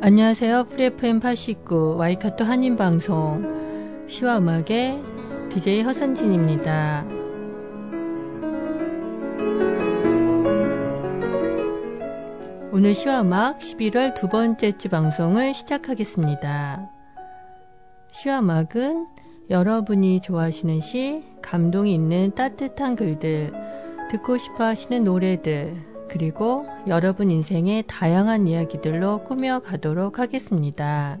안녕하세요. 프리FM 89 와이카토 한인방송 시와 음악의 DJ 허선진입니다. 오늘 시와 음악 11월 두 번째 주 방송을 시작하겠습니다. 시와 음악은 여러분이 좋아하시는 시, 감동이 있는 따뜻한 글들, 듣고 싶어 하시는 노래들, 그리고 여러분 인생의 다양한 이야기들로 꾸며 가도록 하겠습니다.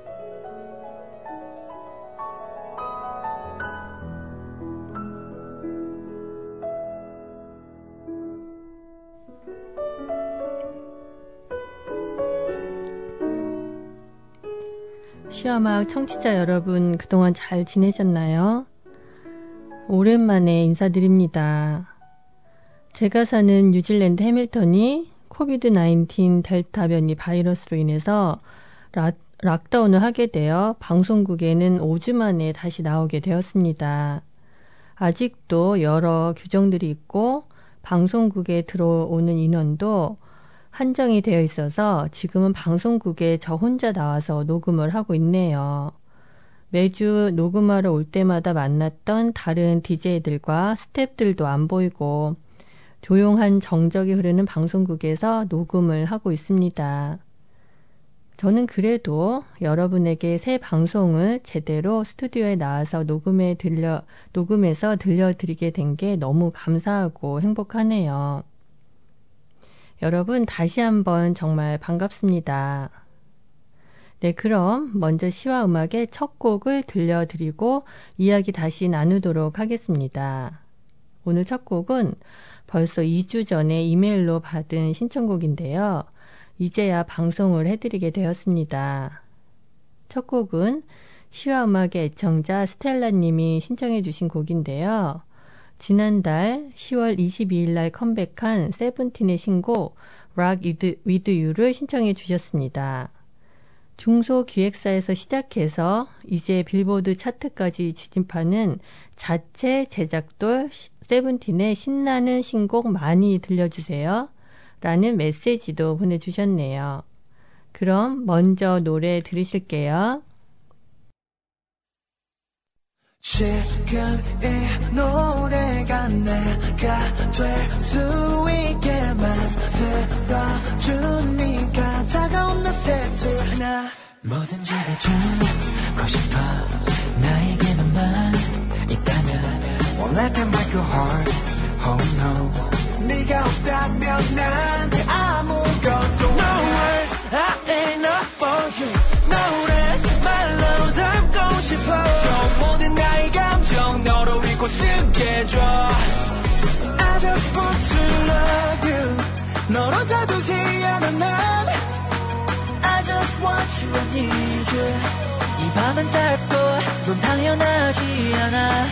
시아막 청취자 여러분 그동안 잘 지내셨나요? 오랜만에 인사드립니다. 제가 사는 뉴질랜드 해밀턴이 COVID 19 델타 변이 바이러스로 인해서 라, lockdown을 하게 되어 방송국에는 5주 만에 다시 나오게 되었습니다. 아직도 여러 규정들이 있고 방송국에 들어오는 인원도 한정이 되어 있어서 지금은 방송국에 저 혼자 나와서 녹음을 하고 있네요. 매주 녹음하러 올 때마다 만났던 다른 DJ들과 스탭들도 안 보이고 조용한 정적이 흐르는 방송국에서 녹음을 하고 있습니다. 저는 그래도 여러분에게 새 방송을 제대로 스튜디오에 나와서 녹음에 들려, 녹음해서 들려드리게 된 게 너무 감사하고 행복하네요. 여러분, 다시 한번 정말 반갑습니다. 네, 그럼 먼저 시와 음악의 첫 곡을 들려드리고 이야기 다시 나누도록 하겠습니다. 오늘 첫 곡은 벌써 2주 전에 이메일로 받은 신청곡인데요. 이제야 방송을 해드리게 되었습니다. 첫 곡은 시와 음악의 애청자 스텔라님이 신청해 주신 곡인데요. 지난달 10월 22일 날 컴백한 세븐틴의 신곡 Rock With You를 신청해 주셨습니다. 중소 기획사에서 시작해서 이제 빌보드 차트까지 진입하는 자체 제작돌 세븐틴의 신나는 신곡 많이 들려주세요. 라는 메시지도 보내주셨네요. 그럼 먼저 노래 들으실게요. 지금 이 노래가 내가 될 수 있게 만들어주니까 다가온 낮새 둘나. 뭐든지 해주고 싶어 나에게만 있다면 Won't let them break your heart. Oh no. 네가 없다면 난 너로 다두지 않아 난 I just want you I need you 이 밤은 짧고 넌 당연하지 않아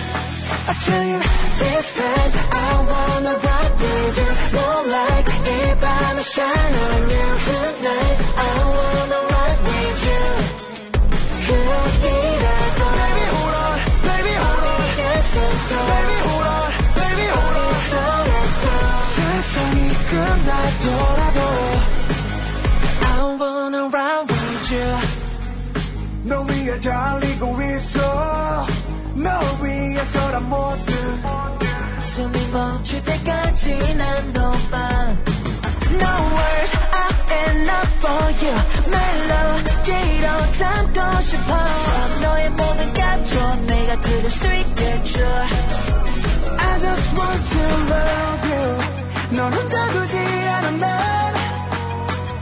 I tell you this time I wanna rock with you Moonlight 이 밤에 shine on you tonight I wanna rock with you 세상이 끝나더라도 I wanna rock with you 너 위에 달리고 있어 너 위해서란 모두 숨이 멈출 때까지 난 너만 No words are enough for you 멜로디로 담고 싶어 너의 모든 감정 내가 들을 수 있겠죠 I just want to love 넌 혼자 두지 않아 난.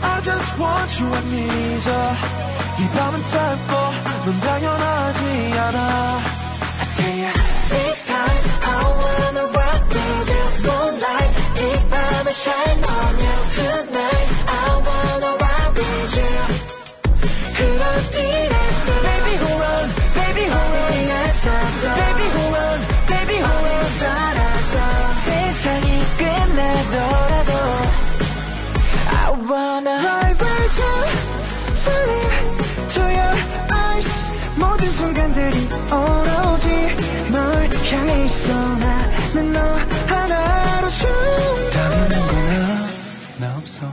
I just want you I need you 이 밤은 짧고 넌 당연하지 않아 순간들이 오로지 널 향해 있어. 나는 너 하나로 춤 당연한 거야. 나 없어.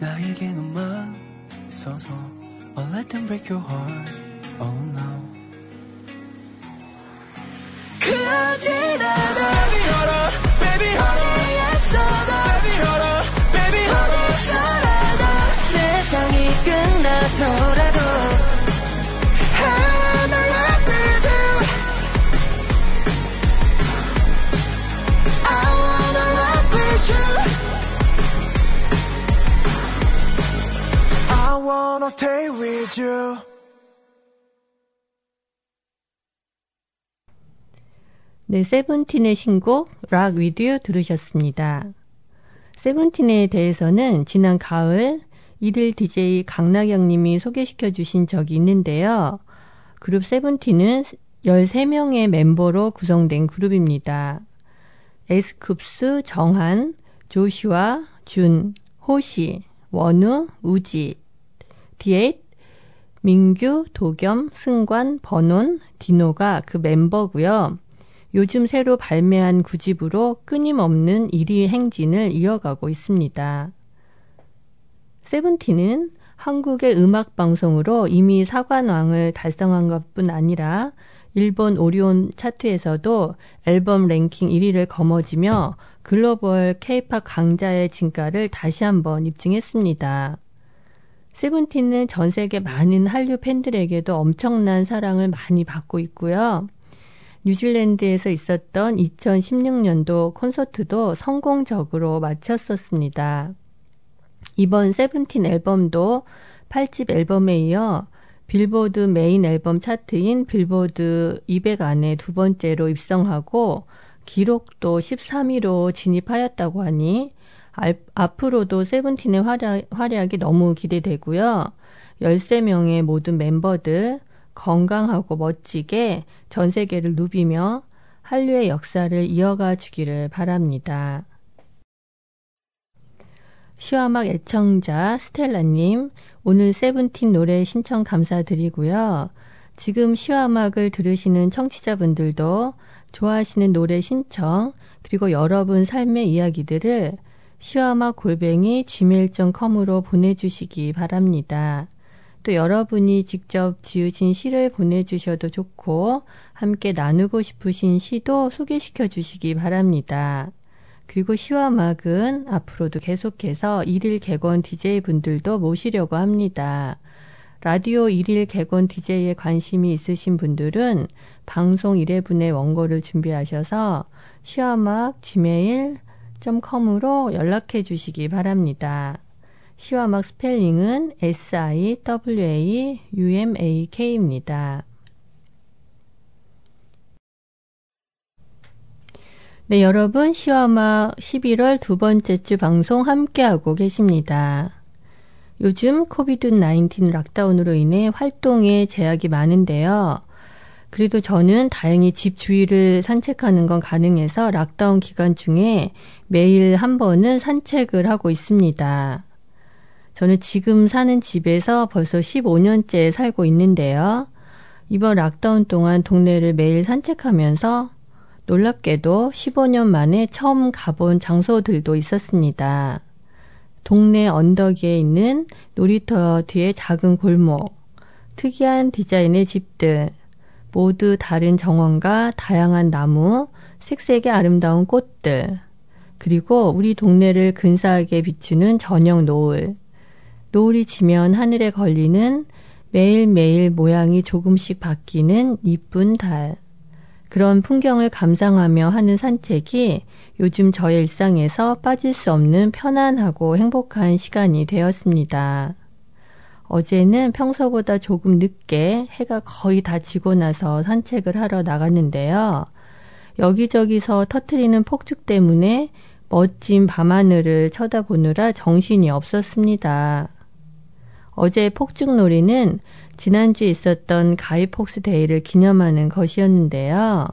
나에게 너만 있어서 I'll let them break your heart you 네, 세븐틴의 신곡 락 위디오 들으셨습니다. 세븐틴에 대해서는 지난 가을 일일 DJ 강나경 님이 소개시켜 주신 적이 있는데요. 그룹 세븐틴은 13명의 멤버로 구성된 그룹입니다. 에스쿱스, 정한, 조슈아, 준, 호시, 원우, 우지, 디에잇, 민규, 도겸, 승관, 버논, 디노가 그 멤버고요. 요즘 새로 발매한 구집으로 끊임없는 1위 행진을 이어가고 있습니다. 세븐틴은 한국의 음악 방송으로 이미 사관왕을 달성한 것뿐 아니라 일본 오리콘 차트에서도 앨범 랭킹 1위를 거머쥐며 글로벌 케이팝 강자의 진가를 다시 한번 입증했습니다. 세븐틴은 전 세계 많은 한류 팬들에게도 엄청난 사랑을 많이 받고 있고요. 뉴질랜드에서 있었던 2016년도 콘서트도 성공적으로 마쳤었습니다. 이번 세븐틴 앨범도 8집 앨범에 이어 빌보드 메인 앨범 차트인 빌보드 200 안에 두 번째로 입성하고 기록도 13위로 진입하였다고 하니 알, 앞으로도 세븐틴의 활약, 활약이 너무 기대되고요. 13명의 모든 멤버들 건강하고 멋지게 전 세계를 누비며 한류의 역사를 이어가 주기를 바랍니다. 시화막 애청자 스텔라님, 오늘 세븐틴 노래 신청 감사드리고요. 지금 시화막을 들으시는 청취자분들도 좋아하시는 노래 신청, 그리고 여러분 삶의 이야기들을 시화막 골뱅이 gmail.com으로 보내주시기 바랍니다. 또 여러분이 직접 지으신 시를 보내주셔도 좋고 함께 나누고 싶으신 시도 소개시켜 주시기 바랍니다. 그리고 시와 막은 앞으로도 계속해서 일일 개건 DJ분들도 모시려고 합니다. 라디오 일일 개건 DJ에 관심이 있으신 분들은 방송 1회분의 원고를 준비하셔서 시와막 gmail.com으로 연락해 주시기 바랍니다. 시와 막 스펠링은 S-I-W-A-U-M-A-K입니다. 네, 여러분, 시와 막 11월 두 번째 주 방송 함께하고 계십니다. 요즘 COVID-19 lockdown으로 인해 활동에 제약이 많은데요. 그래도 저는 다행히 집 주위를 산책하는 건 가능해서 lockdown 기간 중에 매일 한 번은 산책을 하고 있습니다. 저는 지금 사는 집에서 벌써 15년째 살고 있는데요. 이번 lockdown 동안 동네를 매일 산책하면서 놀랍게도 15년 만에 처음 가본 장소들도 있었습니다. 동네 언덕에 있는 놀이터 뒤에 작은 골목, 특이한 디자인의 집들, 모두 다른 정원과 다양한 나무, 색색의 아름다운 꽃들, 그리고 우리 동네를 근사하게 비추는 저녁 노을. 노을이 지면 하늘에 걸리는 매일매일 모양이 조금씩 바뀌는 이쁜 달. 그런 풍경을 감상하며 하는 산책이 요즘 저의 일상에서 빠질 수 없는 편안하고 행복한 시간이 되었습니다. 어제는 평소보다 조금 늦게 해가 거의 다 지고 나서 산책을 하러 나갔는데요. 여기저기서 터트리는 폭죽 때문에 멋진 밤하늘을 쳐다보느라 정신이 없었습니다. 어제 폭죽놀이는 지난주에 있었던 가이폭스데이를 기념하는 것이었는데요.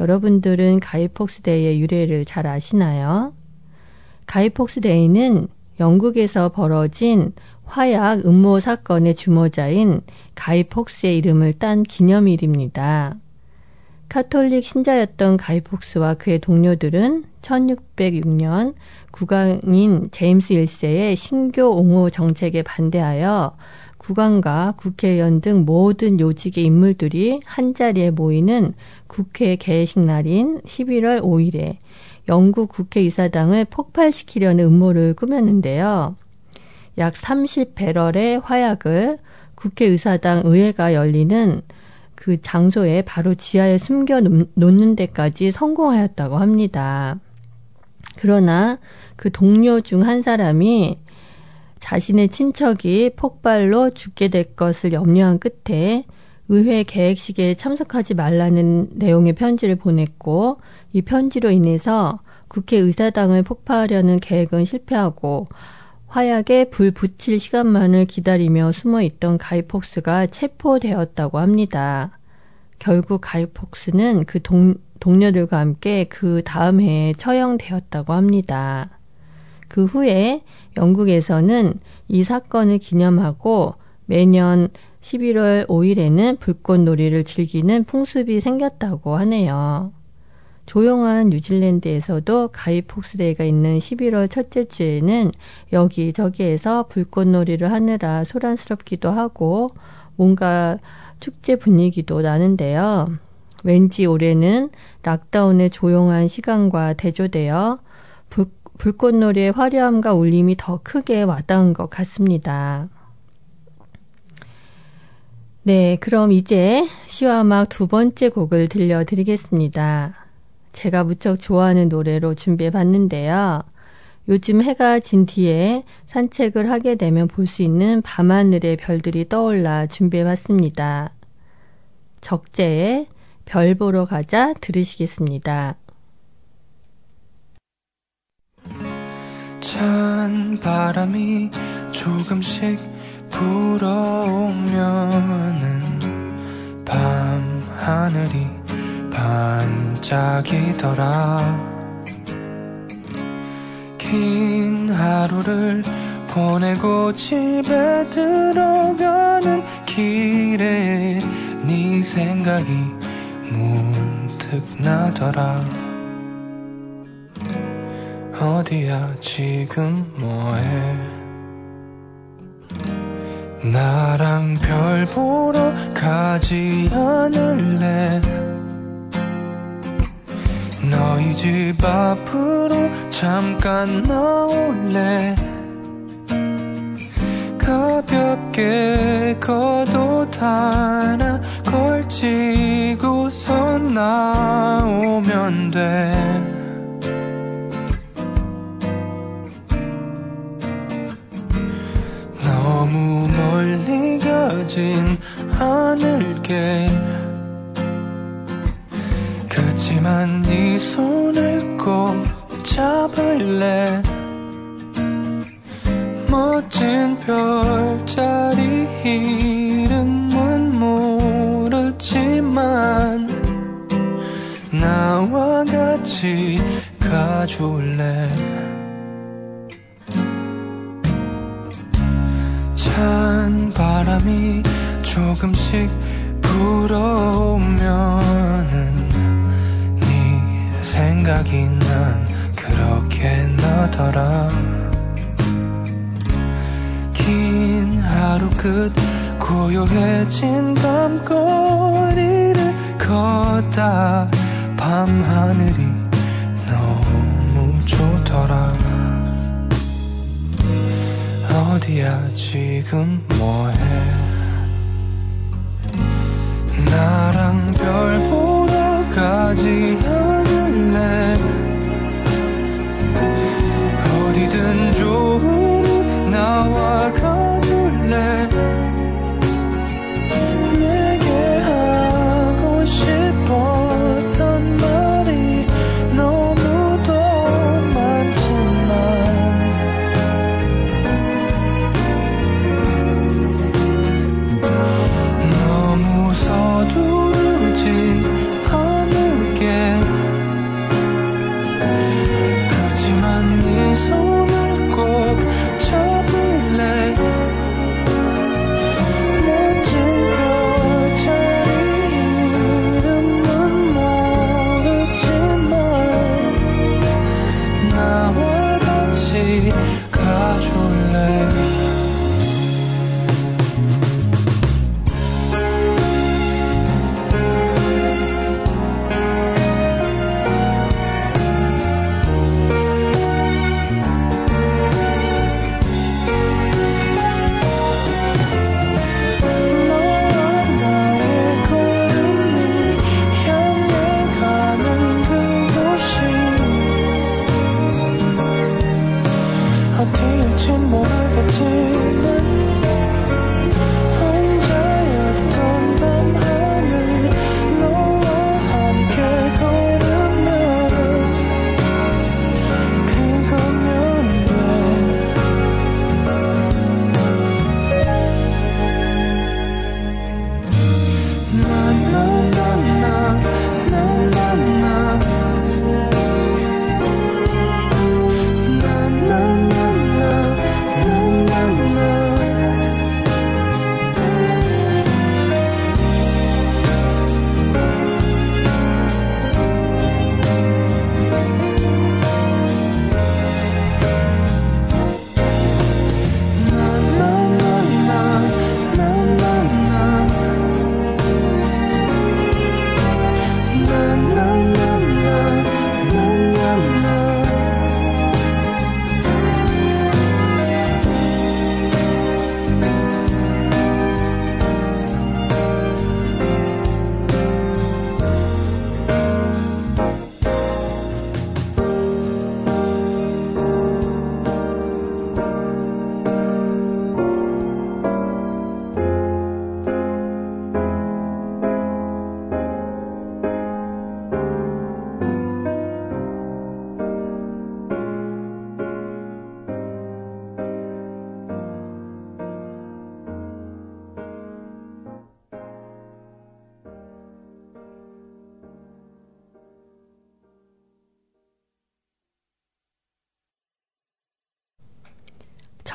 여러분들은 가이폭스데이의 유래를 잘 아시나요? 가이폭스데이는 영국에서 벌어진 화약 음모 사건의 주모자인 가이 폭스의 이름을 딴 기념일입니다. 카톨릭 신자였던 가이 폭스와 그의 동료들은 1606년 국왕인 제임스 1세의 신교 옹호 정책에 반대하여 국왕과 국회의원 등 모든 요직의 인물들이 한자리에 모이는 국회 개회식 날인 11월 5일에 영국 국회의사당을 폭발시키려는 음모를 꾸몄는데요. 약 30배럴의 화약을 국회의사당 의회가 열리는 그 장소에 바로 지하에 숨겨 놓는 데까지 성공하였다고 합니다. 그러나 그 동료 중 한 사람이 자신의 친척이 폭발로 죽게 될 것을 염려한 끝에 의회 계획식에 참석하지 말라는 내용의 편지를 보냈고 이 편지로 인해서 국회 의사당을 폭파하려는 계획은 실패하고 화약에 불 붙일 시간만을 기다리며 숨어 있던 가이폭스가 체포되었다고 합니다. 결국 가이폭스는 그 동, 동료들과 함께 그 다음 해에 처형되었다고 합니다. 그 후에 영국에서는 이 사건을 기념하고 매년 11월 5일에는 불꽃놀이를 즐기는 풍습이 생겼다고 하네요. 조용한 뉴질랜드에서도 가이 폭스데이가 있는 11월 첫째 주에는 여기저기에서 불꽃놀이를 하느라 소란스럽기도 하고 뭔가 축제 분위기도 나는데요. 왠지 올해는 락다운의 조용한 시간과 대조되어 불, 불꽃놀이의 화려함과 울림이 더 크게 와닿은 것 같습니다. 네, 그럼 이제 시와 음악 두 번째 곡을 들려드리겠습니다. 제가 무척 좋아하는 노래로 준비해 봤는데요. 요즘 해가 진 뒤에 산책을 하게 되면 볼 수 있는 밤하늘의 별들이 떠올라 준비해 봤습니다. 적재의 별 보러 가자 들으시겠습니다. 찬 바람이 조금씩 불어오면은 밤 하늘이 반짝이더라. 긴 하루를 보내고 집에 들어가는 길에 네 생각이 문득 나더라. 어디야 지금 뭐해? 나랑 별 보러 가지 않을래 너희 집 앞으로 잠깐 나올래? 가볍게 겉옷 하나 걸치고서 나오면 돼. 너무 멀리 가진 않을게 그치만 네 손을 꼭 잡을래? 멋진 별자리 이름은 모르지만 나와 같이 가줄래? 찬 바람이 조금씩 불어오면은 네 생각이 난 그렇게 나더라. 긴 하루 끝 고요해진 밤거리를 걷다 밤하늘이 너무 좋더라. 어디야 지금 뭐해 같이 가줄래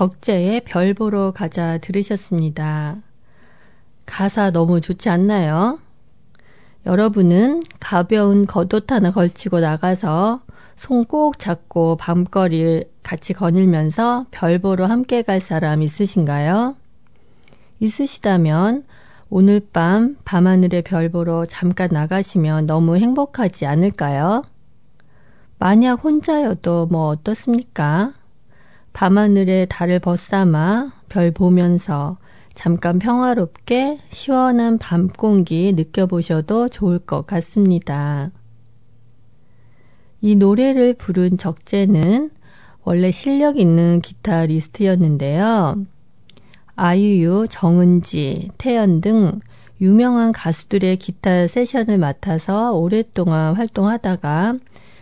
적재의 별 보러 가자 들으셨습니다. 가사 너무 좋지 않나요? 여러분은 가벼운 겉옷 하나 걸치고 나가서 손 꼭 잡고 밤거리를 같이 거닐면서 별 보러 함께 갈 사람 있으신가요? 있으시다면 오늘 밤 밤하늘의 별 보러 잠깐 나가시면 너무 행복하지 않을까요? 만약 혼자여도 뭐 어떻습니까? 밤하늘에 달을 벗삼아 별 보면서 잠깐 평화롭게 시원한 밤 공기 느껴보셔도 좋을 것 같습니다. 이 노래를 부른 적재는 원래 실력 있는 기타 리스트였는데요. 아이유, 정은지, 태연 등 유명한 가수들의 기타 세션을 맡아서 오랫동안 활동하다가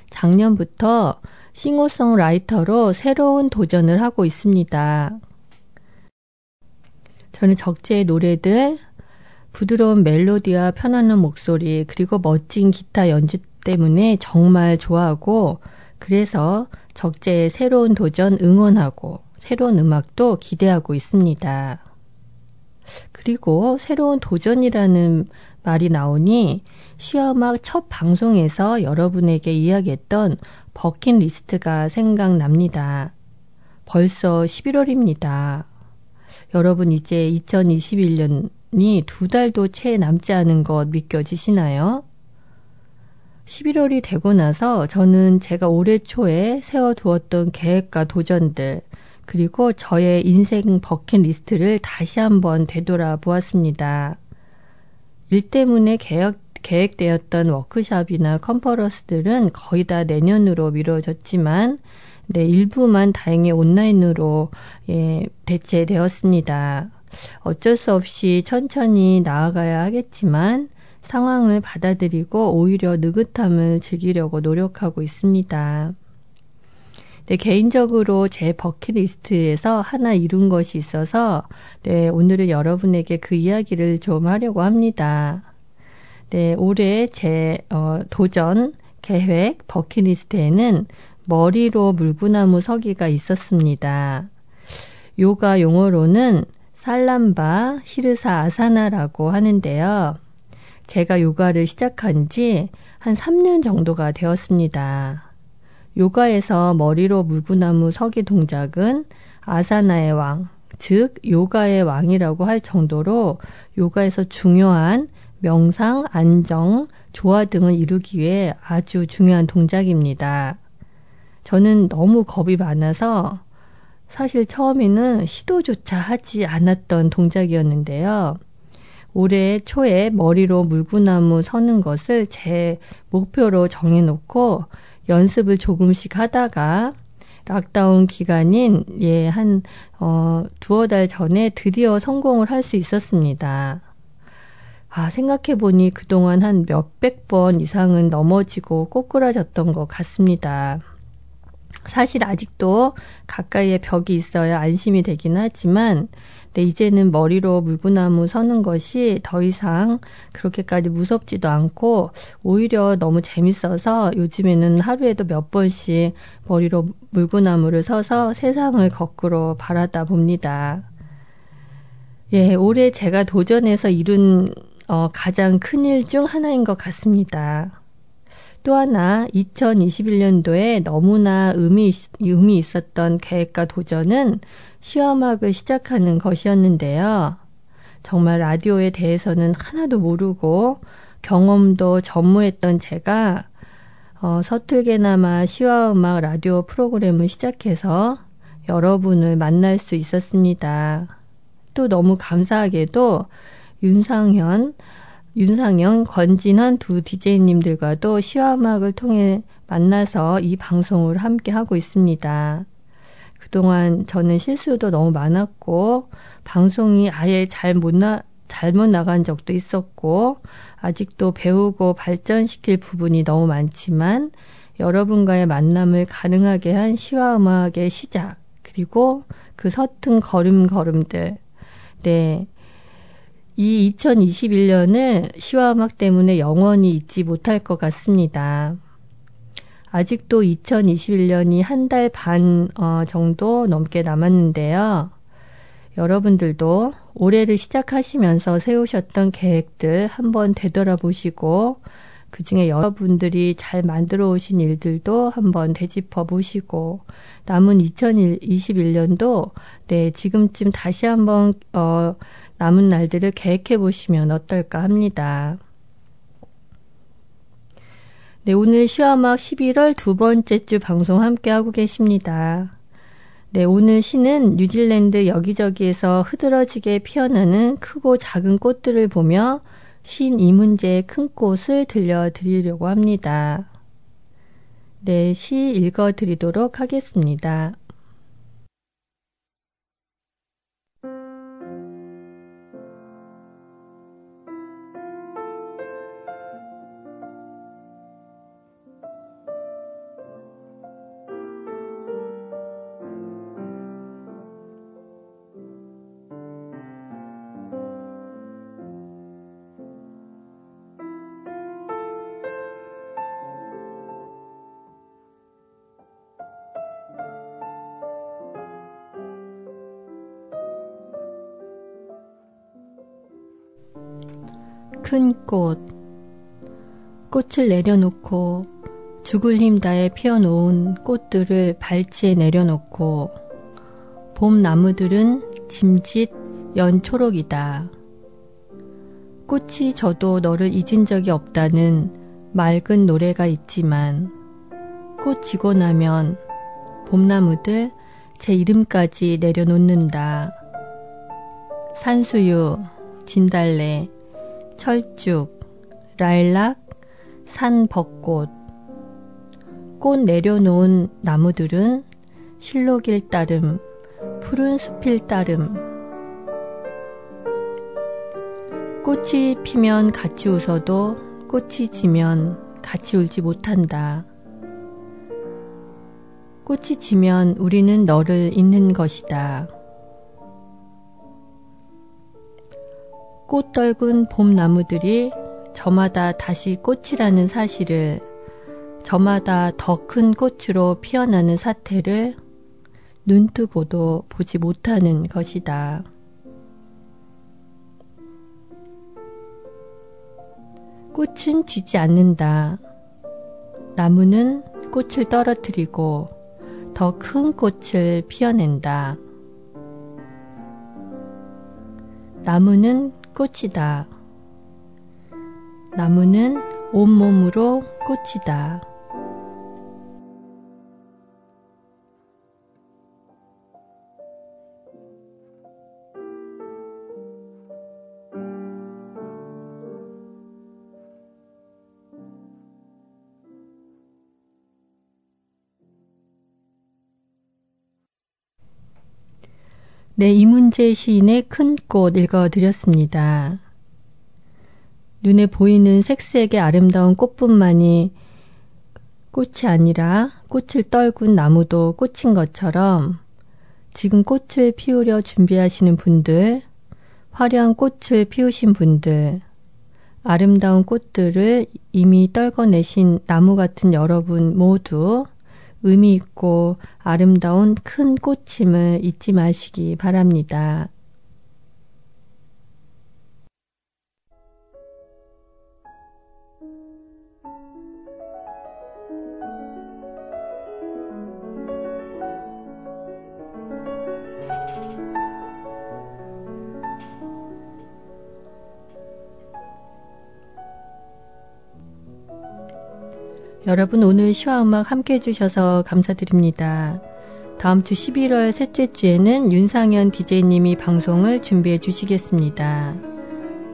작년부터 싱어송라이터로 새로운 도전을 하고 있습니다. 저는 적재의 노래들, 부드러운 멜로디와 편안한 목소리, 그리고 멋진 기타 연주 때문에 정말 좋아하고, 그래서 적재의 새로운 도전 응원하고, 새로운 음악도 기대하고 있습니다. 그리고 새로운 도전이라는 말이 나오니 시어막 첫 방송에서 여러분에게 이야기했던 버킷리스트가 생각납니다. 벌써 11월입니다. 여러분 이제 2021년이 두 달도 채 남지 않은 것 믿겨지시나요? 11월이 되고 나서 저는 제가 올해 초에 세워두었던 계획과 도전들, 그리고 저의 인생 버킷리스트를 다시 한번 되돌아 보았습니다. 일 때문에 계획, 계획되었던 워크샵이나 컨퍼런스들은 거의 다 내년으로 미뤄졌지만, 네, 일부만 다행히 온라인으로 예, 대체되었습니다. 어쩔 수 없이 천천히 나아가야 하겠지만, 상황을 받아들이고 오히려 느긋함을 즐기려고 노력하고 있습니다. 네, 개인적으로 제 버킷리스트에서 하나 이룬 것이 있어서 네, 오늘은 여러분에게 그 이야기를 좀 하려고 합니다. 네, 올해 제 어, 도전 계획 버킷리스트에는 머리로 물구나무 서기가 있었습니다. 요가 용어로는 살람바 히르사 아사나라고 하는데요. 제가 요가를 시작한 지 한 3년 정도가 되었습니다. 요가에서 머리로 물구나무 서기 동작은 아사나의 왕, 즉 요가의 왕이라고 할 정도로 요가에서 중요한 명상, 안정, 조화 등을 이루기 위해 아주 중요한 동작입니다. 저는 너무 겁이 많아서 사실 처음에는 시도조차 하지 않았던 동작이었는데요. 올해 초에 머리로 물구나무 서는 것을 제 목표로 정해놓고 연습을 조금씩 하다가 락다운 기간인 예, 한, 어, 두어 달 전에 드디어 성공을 할 수 있었습니다. 아, 생각해보니 그동안 한 몇백 번 이상은 넘어지고 꼬꾸라졌던 것 같습니다. 사실 아직도 가까이에 벽이 있어야 안심이 되긴 하지만, 네, 이제는 머리로 물구나무 서는 것이 더 이상 그렇게까지 무섭지도 않고 오히려 너무 재밌어서 요즘에는 하루에도 몇 번씩 머리로 물구나무를 서서 세상을 거꾸로 바라다 봅니다. 예, 올해 제가 도전해서 이룬 어, 가장 큰 일 중 하나인 것 같습니다. 또 하나 2021년도에 너무나 의미, 의미 있었던 계획과 도전은 시험학을 시작하는 것이었는데요. 정말 라디오에 대해서는 하나도 모르고 경험도 전무했던 제가 어, 서툴게나마 시와음악 라디오 프로그램을 시작해서 여러분을 만날 수 있었습니다. 또 너무 감사하게도 윤상현, 윤상현, 권진환 두 DJ님들과도 시와음악을 통해 만나서 이 방송을 함께 하고 있습니다. 그동안 저는 실수도 너무 많았고, 방송이 아예 잘 못 나, 잘못 나간 적도 있었고, 아직도 배우고 발전시킬 부분이 너무 많지만, 여러분과의 만남을 가능하게 한 시와 음악의 시작, 그리고 그 서툰 걸음걸음들, 네. 이 2021년을 시와 음악 때문에 영원히 잊지 못할 것 같습니다. 아직도 2021년이 한 달반 어, 정도 넘게 남았는데요. 여러분들도 올해를 시작하시면서 세우셨던 계획들 한번 되돌아보시고 그 중에 여러분들이 잘 만들어 오신 일들도 한번 되짚어 보시고 남은 2021년도 네, 지금쯤 다시 한번 어 남은 날들을 계획해 보시면 어떨까 합니다. 네, 오늘 시화막 11월 두 번째 주 방송 함께하고 계십니다. 네, 오늘 시는 뉴질랜드 여기저기에서 흐드러지게 피어나는 크고 작은 꽃들을 보며 신 이문제의 큰 꽃을 들려드리려고 합니다. 네, 시 읽어드리도록 하겠습니다. 큰 꽃. 꽃을 내려놓고 죽을 힘 다해 피어놓은 꽃들을 발치에 내려놓고 봄 나무들은 짐짓 연초록이다. 꽃이 저도 너를 잊은 적이 없다는 맑은 노래가 있지만 꽃 지고 나면 봄나무들 제 이름까지 내려놓는다. 산수유, 진달래, 철쭉, 라일락, 산 벚꽃. 꽃 내려놓은 나무들은 실록일 따름, 푸른 숲일 따름. 꽃이 피면 같이 웃어도 꽃이 지면 같이 울지 못한다. 꽃이 지면 우리는 너를 잊는 것이다. 꽃 떨군 봄 나무들이 저마다 다시 꽃이라는 사실을 저마다 더 큰 꽃으로 피어나는 사태를 눈뜨고도 보지 못하는 것이다. 꽃은 지지 않는다. 나무는 꽃을 떨어뜨리고 더 큰 꽃을 피어낸다. 나무는 꽃이다. 나무는 온몸으로 꽃이다. 네, 이문재 시인의 큰 꽃 읽어드렸습니다. 눈에 보이는 색색의 아름다운 꽃뿐만이 꽃이 아니라 꽃을 떨군 나무도 꽃인 것처럼 지금 꽃을 피우려 준비하시는 분들, 화려한 꽃을 피우신 분들, 아름다운 꽃들을 이미 떨궈내신 나무 같은 여러분 모두 의미 있고 아름다운 큰 꽃임을 잊지 마시기 바랍니다. 여러분 오늘 시와 음악 함께 해주셔서 감사드립니다. 다음 주 11월 셋째 주에는 윤상현 DJ님이 방송을 준비해 주시겠습니다.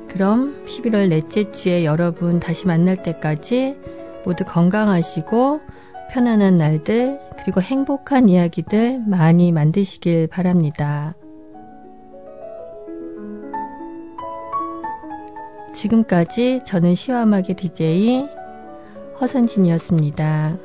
그럼 11월 넷째 주에 여러분 다시 만날 때까지 모두 건강하시고 편안한 날들 그리고 행복한 이야기들 많이 만드시길 바랍니다. 지금까지 저는 시와음악의 DJ 허선진이었습니다.